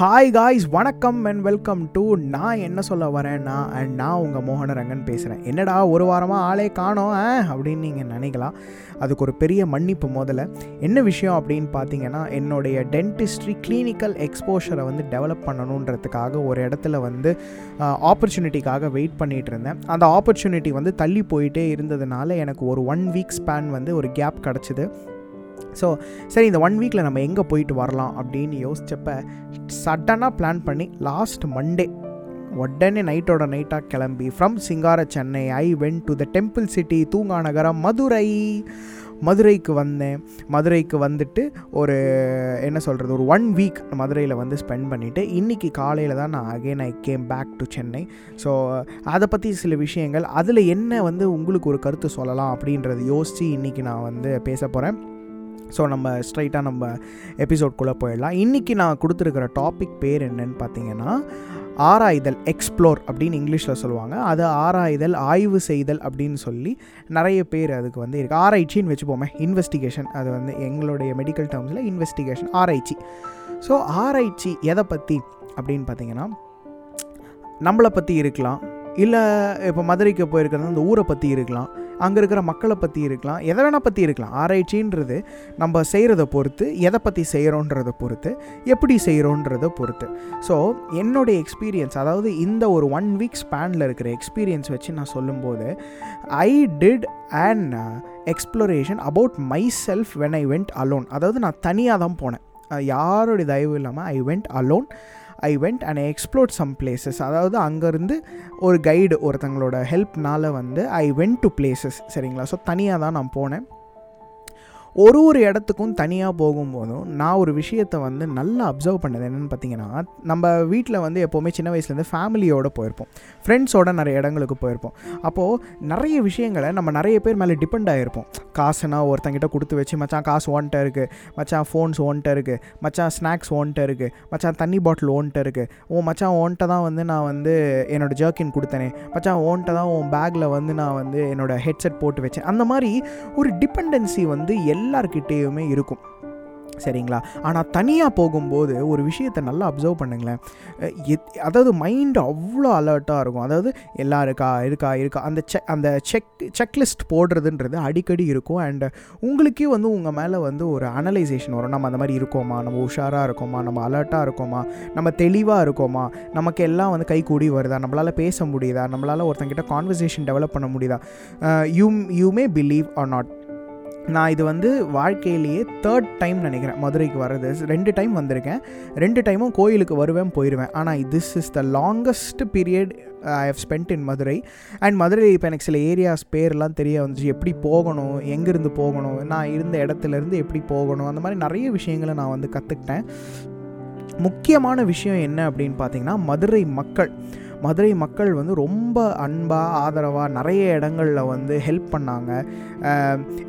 Hi guys வணக்கம் and welcome to நான் என்ன சொல்ல வரேன்னா அண்ட் நான் உங்கள் மோகனரங்கன் பேசுகிறேன் என்னடா ஒரு வாரமாக ஆளே காணோம் ஆ? அப்படின்னு நீங்கள் நினைக்கலாம். அதுக்கு ஒரு பெரிய மன்னிப்பு முதல்ல. என்ன விஷயம் அப்படின்னு பார்த்தீங்கன்னா என்னுடைய டென்டிஸ்ட்ரி கிளினிக்கல் எக்ஸ்போஷரை வந்து டெவலப் பண்ணணுன்றதுக்காக ஒரு இடத்துல வந்து ஆப்பர்ச்சுனிட்டிக்காக வெயிட் பண்ணிகிட்டு இருந்தேன். அந்த ஆப்பர்ச்சுனிட்டி வந்து தள்ளி போயிட்டே இருந்ததுனால எனக்கு ஒரு ஒன் வீக் ஸ்பேன் வந்து ஒரு கேப் கிடச்சிது. ஸோ சரி இந்த ஒன் வீக்கில் நம்ம எங்கே போயிட்டு வரலாம் அப்படின்னு யோசித்தப்ப சடனாக பிளான் பண்ணி லாஸ்ட் மண்டே உடனே நைட்டோட நைட்டாக கிளம்பி from Singara Chennai I went to the temple city தூங்கா நகரம் மதுரை மதுரைக்கு வந்தேன். மதுரைக்கு வந்துட்டு ஒரு என்ன சொல்கிறது ஒரு ஒன் வீக் மதுரையில் வந்து ஸ்பெண்ட் பண்ணிவிட்டு இன்றைக்கி காலையில் தான் நான் again I came back to Chennai so அதை பற்றி சில விஷயங்கள் அதில் என்ன வந்து உங்களுக்கு ஒரு கருத்து சொல்லலாம் அப்படின்றத யோசித்து இன்றைக்கி நான் வந்து பேச போகிறேன் ஸோ நம்ம ஸ்ட்ரைட்டாக நம்ம எபிசோட்குள்ளே போயிடலாம். இன்றைக்கி நான் கொடுத்துருக்கிற டாபிக் பேர் என்னன்னு பார்த்தீங்கன்னா ஆராய்தல் எக்ஸ்ப்ளோர் அப்படின்னு இங்கிலீஷில் சொல்லுவாங்க. அது ஆராய்தல் ஆய்வு செய்தல் அப்படின்னு சொல்லி நிறைய பேர் அதுக்கு வந்து இருக்குது ஆராய்ச்சின்னு வச்சுப்போமே இன்வெஸ்டிகேஷன் அது வந்து எங்களுடைய மெடிக்கல் டேர்ம்ஸில் இன்வெஸ்டிகேஷன் ஆராய்ச்சி. ஸோ ஆராய்ச்சி எதை பற்றி அப்படின்னு பார்த்தீங்கன்னா நம்மளை பற்றி இருக்கலாம். இல்லை இப்போ மதுரைக்கு போயிருக்கிறது அந்த ஊரை பற்றி இருக்கலாம். அங்கே இருக்கிற மக்களை பற்றி இருக்கலாம். எதை வேணால் பற்றி இருக்கலாம். ஆராய்ச்சின்றது நம்ம செய்கிறத பொறுத்து எதை பற்றி செய்கிறோன்றதை பொறுத்து எப்படி செய்கிறோன்றதை பொறுத்து. ஸோ என்னுடைய எக்ஸ்பீரியன்ஸ் அதாவது இந்த ஒரு ஒன் வீக் ஸ்பேனில் இருக்கிற எக்ஸ்பீரியன்ஸ் வச்சு நான் சொல்லும்போது I did and exploration about myself when I went alone அதாவது நான் தனியாக தான் போனேன். யாருடைய தயவு இல்லாமல் I went alone I went and explore some places அதாவது அங்கேருந்து ஒரு கைடு ஒருத்தங்களோட ஹெல்ப்னால் வந்து ஐ வெண்ட் டு பிளேசஸ் சரிங்களா? ஸோ தனியாக தான் நான் போனேன். ஒரு ஒரு இடத்துக்கும் தனியாக போகும்போதும் நான் ஒரு விஷயத்தை வந்து நல்லா அப்சர்வ் பண்ணது என்னென்னு பார்த்தீங்கன்னா நம்ம வீட்டில் வந்து எப்போவுமே சின்ன வயசுலேருந்து ஃபேமிலியோடு போயிருப்போம். ஃப்ரெண்ட்ஸோட நிறைய இடங்களுக்கு போயிருப்போம். அப்போது நிறைய விஷயங்களை நம்ம நிறைய பேர் மேலே டிபெண்ட் ஆகிருப்போம் காசுனா ஒருத்தங்கிட்ட கொடுத்து வச்சு மச்சான் காசு ஓன்ட்ட இருக்குது மச்சான் ஃபோன்ஸ் ஓன்ட்ட இருக்குது மச்சான் ஸ்நாக்ஸ் ஓன்ட்ட இருக்குது மச்சான் தண்ணி பாட்டில் ஓன்ட்ட இருக்குது ஓ மச்சான் ஓன்ட்ட தான் வந்து நான் வந்து என்னோடய ஜர்க்கின் கொடுத்தனே மச்சான் ஓன்ட்ட தான் உன் பேக்கில் வந்து நான் வந்து என்னோடய ஹெட்செட் போட்டு வச்சேன். அந்த மாதிரி ஒரு டிபெண்டன்சி வந்து எல் எல்லார்கிட்டேயுமே இருக்கும். சரிங்களா? ஆனால் தனியாக போகும்போது ஒரு விஷயத்தை நல்லா அப்சர்வ் பண்ணுங்களேன். அதாவது மைண்டு அவ்வளோ அலர்ட்டாக இருக்கும். அதாவது எல்லாம் இருக்கா இருக்கா இருக்கா அந்த செக் அந்த செக் செக்லிஸ்ட் போடுறதுன்றது அடிக்கடி இருக்கும். அண்ட் உங்களுக்கே வந்து உங்கள் மேலே வந்து ஒரு அனலைசேஷன் வரும். நம்ம அந்த மாதிரி இருக்கோமா? நம்ம உஷாராக இருக்கோமா? நம்ம அலர்ட்டாக இருக்கோமா? நம்ம தெளிவாக இருக்கோமா? நமக்கு எல்லாம் வந்து கை கூடி வருதா? நம்மளால் பேச முடியுதா? நம்மளால் ஒருத்தங்கிட்ட கான்வர்சேஷன் டெவலப் பண்ண முடியுதா? You you may believe or not நான் இது வந்து வாழ்க்கையிலேயே தேர்ட் டைம் நினைக்கிறேன். மதுரைக்கு வர்றது. ரெண்டு டைம் வந்திருக்கேன். ரெண்டு டைமும் கோயிலுக்கு வருவேன் போயிடுவேன் ஆனால் this is the longest period I have spend in Madurai and Madurai இப்போ எனக்கு சில ஏரியாஸ் பேர்லாம் தெரிய வந்துச்சு. எப்படி போகணும் எங்கேருந்து போகணும் நான் இருந்த இடத்துலேருந்து எப்படி போகணும் அந்த மாதிரி நிறைய விஷயங்களை நான் வந்து கற்றுக்கிட்டேன் முக்கியமான விஷயம் என்ன அப்படின்னு பார்த்தீங்கன்னா மதுரை மக்கள். மதுரை மக்கள் வந்து ரொம்ப அன்பாக ஆதரவாக நிறைய இடங்களில் வந்து ஹெல்ப் பண்ணாங்க.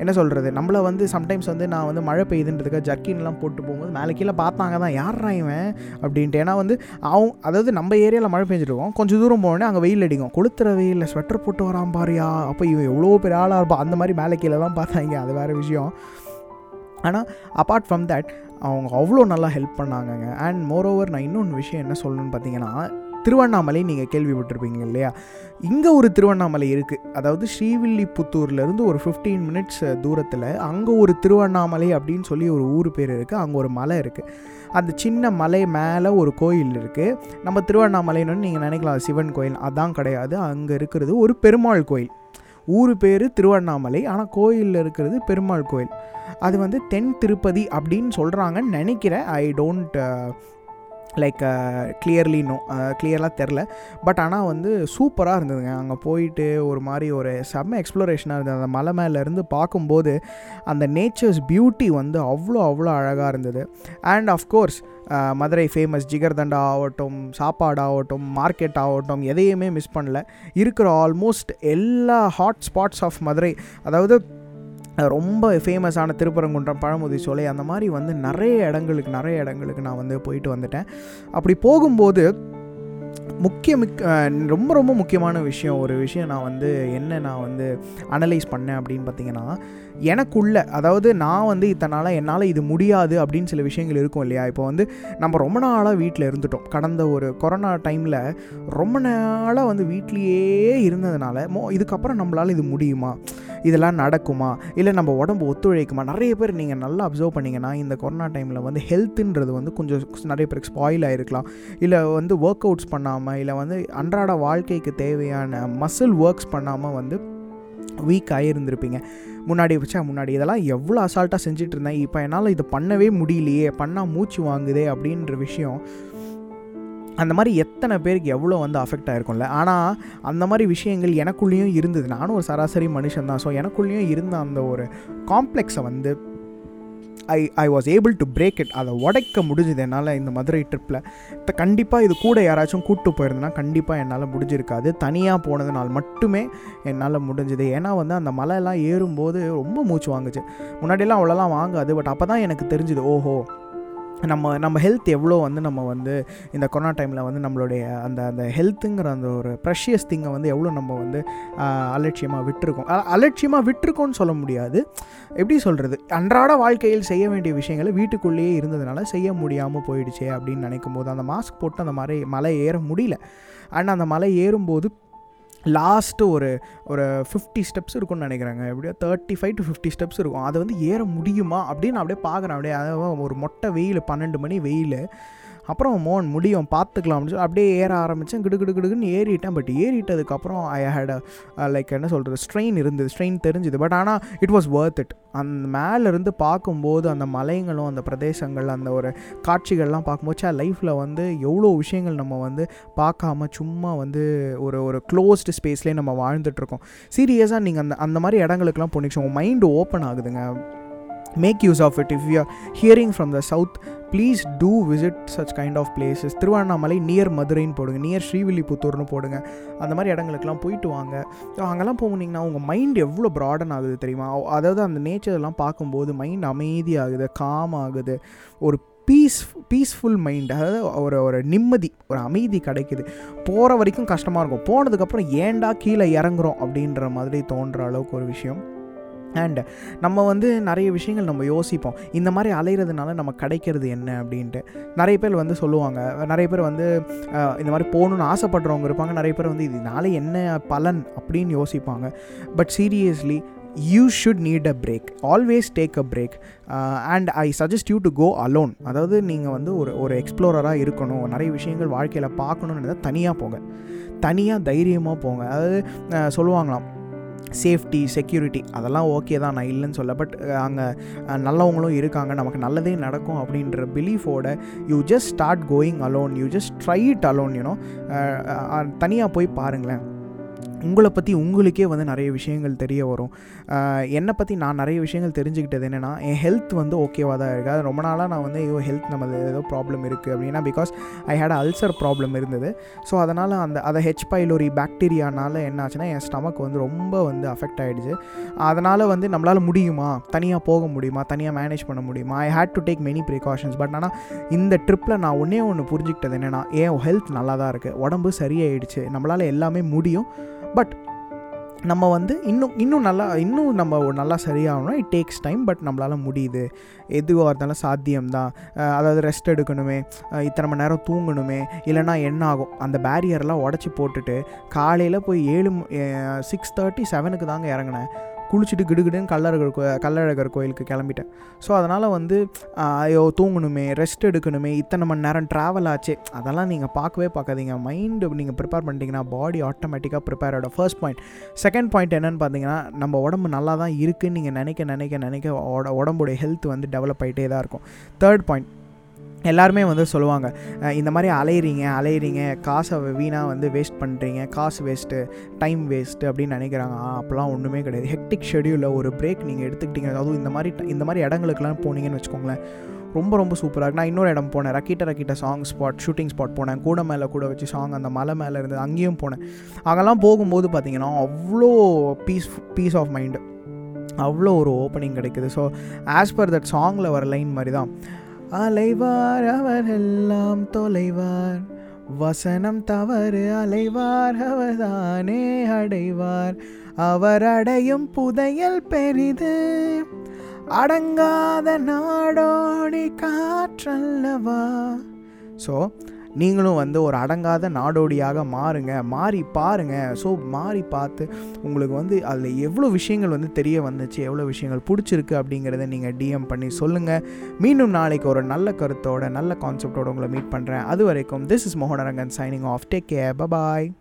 என்ன சொல்கிறது நம்மளை வந்து சம்டைம்ஸ் வந்து நான் வந்து மழை பெய்யுதுன்றதுக்காக ஜர்க்கின்லாம் போட்டு போகும்போது மேலே கீழே பார்த்தாங்க தான் யாரா இவன்? அப்படின்ட்டு. ஏன்னா வந்து அவங்க அதாவது நம்ம ஏரியாவில் மழை பெஞ்சிருக்கோம் கொஞ்சம் தூரம் போனோடனே அங்கே வெயில் அடிக்கும். கொளுத்துற வெயிலில் ஸ்வெட்டர் போட்டு வரான் பாரியா. அப்போ இவன் எவ்வளோ பெரிய ஆளாக இருப்பான் அந்த மாதிரி மேலே கீழே தான் பார்த்தாங்க. அது வேறு விஷயம். ஆனால் அப்பார்ட் ஃப்ரம் தட் அவங்க அவ்வளோ நல்லா ஹெல்ப் பண்ணாங்கங்க. அண்ட் மோரோவர் நான் இன்னொன்று விஷயம் என்ன சொல்லணும்னு பார்த்தீங்கன்னா திருவண்ணாமலை நீங்கள் கேள்விப்பட்டிருப்பீங்க இல்லையா? இங்கே ஒரு திருவண்ணாமலை இருக்குது அதாவது ஸ்ரீவில்லிபுத்தூர்லேருந்து ஒரு ஃபிஃப்டீன் மினிட்ஸ் தூரத்தில் அங்கே ஒரு திருவண்ணாமலை அப்படின்னு சொல்லி ஒரு ஊர் பேர் இருக்குது அங்கே ஒரு மலை இருக்குது அந்த சின்ன மலை மேலே ஒரு கோயில் இருக்குது நம்ம திருவண்ணாமலைன்னு நீங்கள் நினைக்கலாம் சிவன் கோயில். அதான் கிடையாது. அங்கே இருக்கிறது ஒரு பெருமாள் கோயில். ஊர் பேர் திருவண்ணாமலை. ஆனால் கோயிலில் இருக்கிறது பெருமாள் கோயில். அது வந்து தென் திருப்பதி அப்படின்னு சொல்கிறாங்கன்னு நினைக்கிறேன். I don't like clearly know கிளியர்லாம் தெரில. பட் ஆனால் வந்து சூப்பராக இருந்ததுங்க. அங்கே போயிட்டு ஒரு மாதிரி ஒரு செம்ம எக்ஸ்ப்ளோரேஷனாக இருந்தது. அந்த மலை மேலேருந்து பார்க்கும்போது அந்த நேச்சர்ஸ் பியூட்டி வந்து அவ்வளோ அவ்வளோ அழகாக இருந்தது. And of course uh, Madurai famous jigarthanda ஆகட்டும் சாப்பாடு ஆகட்டும் மார்க்கெட் ஆகட்டும் எதையுமே மிஸ் பண்ணல. இருக்கிற ஆல்மோஸ்ட் எல்லா ஹாட் ஸ்பாட்ஸ் ஆஃப் மதுரை அதாவது ரொம்ப ஃபேமஸான திருப்பரங்குன்றம் பழமுதி சோலை அந்த மாதிரி வந்து நிறைய இடங்களுக்கு நிறைய இடங்களுக்கு நான் வந்து போயிட்டு வந்துட்டேன். அப்படி போகும்போது முக்கிய ரொம்ப ரொம்ப முக்கியமான விஷயம் ஒரு விஷயம் நான் வந்து என்ன நான் வந்து அனலைஸ் பண்ணேன் அப்படின்னு பார்த்தீங்கன்னா எனக்குள்ள அதாவது நான் வந்து இத்தனை நாளாக என்னால் இது முடியாது அப்படின்னு சில விஷயங்கள் இருக்கும் இல்லையா? இப்போ வந்து நம்ம ரொம்ப நாளாக வீட்டில் இருந்துட்டோம். கடந்த ஒரு கொரோனா டைமில் ரொம்ப நாளாக வந்து வீட்லேயே இருந்ததுனால மோ இதுக்கப்புறம் நம்மளால் இது முடியுமா? இதெல்லாம் நடக்குமா? இல்லை நம்ம உடம்பு ஒத்துழைக்குமா? நிறைய பேர் நீங்கள் நல்லா அப்சர்வ் பண்ணிங்கன்னா இந்த கொரோனா டைமில் வந்து ஹெல்த்துன்றது வந்து கொஞ்சம் நிறைய பேருக்கு ஸ்பாயில் ஆகிருக்கலாம் இல்லை வந்து ஒர்க் அவுட்ஸ் பண்ணாமல் இல்லை வந்து அன்றாட வாழ்க்கைக்கு தேவையான மசில் ஒர்க்ஸ் பண்ணாமல் வந்து வீக் ஆகியிருந்திருப்பீங்க முன்னாடி வச்சா முன்னாடி. இதெல்லாம் எவ்வளோ அசால்ட்டாக செஞ்சுட்டு இருந்தேன். இப்போ என்னால் இதை பண்ணவே முடியலையே. பண்ணால் மூச்சு வாங்குதே அப்படின்ற விஷயம் அந்த மாதிரி எத்தனை பேருக்கு எவ்வளோ வந்து அஃபெக்ட் ஆகிருக்கும்ல ஆனால் அந்த மாதிரி விஷயங்கள் எனக்குள்ளேயும் இருந்தது. நானும் ஒரு சராசரி மனுஷன் தான். ஸோ எனக்குள்ளேயும் இருந்த அந்த ஒரு காம்ப்ளெக்ஸை வந்து I I was able to break it அதை உடைக்க முடிஞ்சுது என்னால் இந்த மதுரை ட்ரிப்பில் இப்போ கண்டிப்பாக இது கூட யாராச்சும் கூப்பிட்டு போயிருந்தேன்னா கண்டிப்பாக என்னால் முடிஞ்சிருக்காது. தனியாக போனதுனால் மட்டுமே என்னால் முடிஞ்சுது. ஏன்னா வந்து அந்த மலையெல்லாம் ஏறும்போது ரொம்ப மூச்சு வாங்குச்சு. முன்னாடியெல்லாம் அவ்வளோலாம் வாங்காது. பட் அப்போ தான் எனக்கு தெரிஞ்சுது ஓஹோ நம்ம நம்ம ஹெல்த் எவ்வளோ வந்து நம்ம வந்து இந்த கொரோனா டைமில் வந்து நம்மளுடைய அந்த அந்த ஹெல்த்துங்கிற அந்த ஒரு ப்ரெஷியஸ் திங்கை வந்து எவ்வளோ நம்ம வந்து அலட்சியமாக விட்டுருக்கோம். அலட்சியமாக விட்டுருக்கோன்னு சொல்ல முடியாது. எப்படி சொல்கிறது அன்றாட வாழ்க்கையில் செய்ய வேண்டிய விஷயங்களை வீட்டுக்குள்ளேயே இருந்ததுனால செய்ய முடியாமல் போயிடுச்சே அப்படின்னு நினைக்கும் போது அந்த மாஸ்க் போட்டு அந்த மாதிரி மலை ஏற முடியல. அண்ட் அந்த மலை ஏறும்போது லாஸ்ட்டு ஒரு ஒரு ஃபிஃப்டி ஸ்டெப்ஸ் இருக்கும்னு நினைக்கிறாங்க. எப்படியோ thirty five to fifty steps இருக்கும். அதை வந்து ஏற முடியுமா அப்படின்னு அப்படியே பார்க்குறேன். அப்படியே அதாவது ஒரு மொட்டை வெயில் பன்னெண்டு மணி வெயில். அப்புறம் மோன் முடியும் பார்த்துக்கலாம் அப்படின்னு சொல்லி அப்படியே ஏற ஆரம்பித்தேன் கிடு கிடு கிடுக்குன்னு ஏறிட்டேன். பட் ஏறிட்டதுக்கப்புறம் ஐ ஹேட் லைக் என்ன சொல்கிறது ஸ்ட்ரெயின் இருந்தது. ஸ்ட்ரெயின் தெரிஞ்சுது. பட் ஆனால் இட் வாஸ் ஒர்த் இட் அந்த மேலேருந்து பார்க்கும்போது அந்த மலைங்களும் அந்த பிரதேசங்கள் அந்த ஒரு காட்சிகள்லாம் பார்க்கும்போது லைஃப்பில் வந்து எவ்வளோ விஷயங்கள் நம்ம வந்து பார்க்காம சும்மா வந்து ஒரு ஒரு க்ளோஸ்டு ஸ்பேஸ்லேயே நம்ம வாழ்ந்துட்டுருக்கோம் சீரியஸாக நீங்கள் அந்த அந்த மாதிரி இடங்களுக்குலாம் போனீங்க. உங்கள் மைண்டு ஓப்பன் ஆகுதுங்க. Make use of it if you are hearing from the south please do visit such kind of places Tiruvannamalai near மதுரைன்னு போடுங்க. நியர் ஸ்ரீவில்லிபுத்தூர்னு போடுங்க. அந்த மாதிரி இடங்களுக்குலாம் போயிட்டு வாங்க. ஸோ அங்கெல்லாம் போனீங்கன்னா உங்கள் மைண்ட் எவ்வளோ ப்ராடன் ஆகுது தெரியுமா? அதாவது அந்த நேச்சர்லாம் பார்க்கும்போது மைண்ட் அமைதியாகுது காம் ஆகுது. ஒரு பீஸ் பீஸ்ஃபுல் மைண்ட் அதாவது ஒரு ஒரு நிம்மதி ஒரு அமைதி கிடைக்குது. போகிற வரைக்கும் கஷ்டமாக இருக்கும். போனதுக்கப்புறம் ஏன்டா கீழே இறங்குறோம் அப்படின்ற மாதிரி தோன்ற அளவுக்கு ஒரு விஷயம். அண்ட் நம்ம வந்து நிறைய விஷயங்கள் நம்ம யோசிப்போம். இந்த மாதிரி அலைகிறதுனால நம்ம கிடைக்கிறது என்ன அப்படின்ட்டு. நிறைய பேர் வந்து சொல்லுவாங்க. நிறைய பேர் வந்து இந்த மாதிரி போகணுன்னு ஆசைப்படுறவங்க இருப்பாங்க. நிறைய பேர் வந்து இதனால என்ன பலன் அப்படின்னு யோசிப்பாங்க. But seriously you should need a break always take a break and I suggest you to go alone அதாவது நீங்கள் வந்து ஒரு ஒரு எக்ஸ்ப்ளோரராக இருக்கணும். நிறைய விஷயங்கள் வாழ்க்கையில் பார்க்கணுன்னு தனியாக போங்க. தனியாக தைரியமாக போங்க. அதாவது சொல்லுவாங்களாம். சேஃப்டி செக்யூரிட்டி அதெல்லாம் ஓகே தான் நான் இல்லைன்னு சொல்ல. பட் அங்கே நல்லவங்களும் இருக்காங்க. நமக்கு நல்லதே நடக்கும் அப்படின்ற பிலீஃபோட you just start going alone you just try it alone you know தனியாக போய் பாருங்களேன். உங்களை பற்றி உங்களுக்கே வந்து நிறைய விஷயங்கள் தெரிய வரும். என்னை பற்றி நான் நிறைய விஷயங்கள் தெரிஞ்சுக்கிட்டது என்னென்னா என் ஹெல்த் வந்து ஓகேவாக தான் இருக்குது அது ரொம்ப நாளாக நான் வந்து ஐயோ ஹெல்த் நமது ஏதோ ப்ராப்ளம் இருக்குது அப்படின்னா because I had ulcer problem இருந்தது. ஸோ அதனால் அந்த அதை ஹெச் பைலோரி பாக்டீரியானால் என்ன ஆச்சுன்னா என் ஸ்டமக் வந்து ரொம்ப வந்து அஃபெக்ட் ஆகிடுச்சு அதனால் வந்து நம்மளால் முடியுமா? தனியாக போக முடியுமா? தனியாக மேனேஜ் பண்ண முடியுமா? I had to take many precautions but ஆனால் இந்த ட்ரிப்பில் நான் ஒன்றே ஒன்று புரிஞ்சுக்கிட்டது என்னென்னா என் ஹெல்த் நல்லா தான் இருக்குது உடம்பு சரியாயிடுச்சு. நம்மளால் எல்லாமே முடியும். பட் நம்ம வந்து இன்னும் இன்னும் நல்லா இன்னும் நம்ம நல்லா சரியாகணும் இட் டேக்ஸ் டைம் பட் நம்மளால் முடியுது. எதுவாக இருந்தாலும் சாத்தியம்தான். அதாவது ரெஸ்ட் எடுக்கணுமே இத்தனை மணி நேரம் தூங்கணுமே இல்லைனா என்ன ஆகும்? அந்த பேரியர்லாம் உடச்சி போட்டுட்டு காலையில் போய் ஏழு சிக்ஸ் தேர்ட்டி செவனுக்கு தாங்க இறங்கினேன். குளிச்சுட்டு கிடுகிடுன்னு கல்லழகர் கோ கல்லழகர் கோயிலுக்கு கிளம்பிட்டேன். ஸோ அதனால் வந்து ஐயோ தூங்கணுமே ரெஸ்ட் எடுக்கணுமே இத்தனை மணி நேரம் ட்ராவல் ஆச்சு அதெல்லாம் நீங்கள் பார்க்கவே பார்க்காதீங்க. மைண்டு நீங்கள் ப்ரிப்பேர் பண்ணிட்டீங்கன்னா பாடி ஆட்டோமேட்டிக்காக ப்ரிப்பேர் ஆகிடும் ஃபர்ஸ்ட் பாயிண்ட் செகண்ட் பாயிண்ட் என்னென்னு பார்த்தீங்கன்னா நம்ம உடம்பு நல்லா தான் இருக்குதுன்னு நீங்கள் நினைக்க நினைக்க நினைக்க உடம்புடைய ஹெல்த் வந்து டெவலப் ஆகிட்டே தான் இருக்கும். தேர்ட் பாயிண்ட் எல்லாருமே வந்து சொல்லுவாங்க இந்த மாதிரி அலையிறீங்க அலையிறீங்க காசை வீணாக வந்து வேஸ்ட் பண்ணுறீங்க காசு வேஸ்ட்டு டைம் வேஸ்ட்டு அப்படின்னு நினைக்கிறாங்க. அப்போலாம் ஒன்றுமே கிடையாது. ஹெக்டிக் ஷெடியூலில் ஒரு பிரேக் நீங்கள் எடுத்துக்கிட்டீங்க. அதுவும் இந்த மாதிரி இந்த மாதிரி இடங்களுக்குலாம் போனீங்கன்னு வச்சுக்கோங்களேன் ரொம்ப ரொம்ப சூப்பராக இருக்கு. நான் இன்னொரு இடம் போனேன் Rakita Rakita song spot shooting spot போனேன். கூட மேலே கூட வச்சு சாங் அந்த மலை மேலே இருந்தது அங்கேயும் போனேன். அங்கெல்லாம் போகும்போது பார்த்தீங்கன்னா அவ்வளோ பீஸ் பீஸ் ஆஃப் மைண்டு அவ்வளோ ஒரு ஓப்பனிங் கிடைக்குது. ஸோ ஆஸ் பர் தட் சாங்கில் வர லைன் மாதிரி தான் அலைவார் அவரெல்லாம் தொலைவார். வசனம் தவறு அலைவார் அவர்தானே அடைவார். அவர் அடையும் புதையல் பெரிது. அடங்காத நாடோடி காற்றல்லவா? ஸோ நீங்களும் வந்து ஒரு அடங்காத நாடோடியாக மாறுங்க. மாறி பாருங்க. ஸோ மாறி பார்த்து உங்களுக்கு வந்து அதில் எவ்வளோ விஷயங்கள் வந்து தெரிய வந்துச்சு எவ்வளோ விஷயங்கள் பிடிச்சிருக்கு அப்படிங்கிறத நீங்கள் டிஎம் பண்ணி சொல்லுங்கள் மீண்டும் நாளைக்கு ஒரு நல்ல கருத்தோட நல்ல கான்செப்டோட உங்களை மீட் பண்ணுறேன் அது வரைக்கும் this is Mohanarangan signing off take care bye bye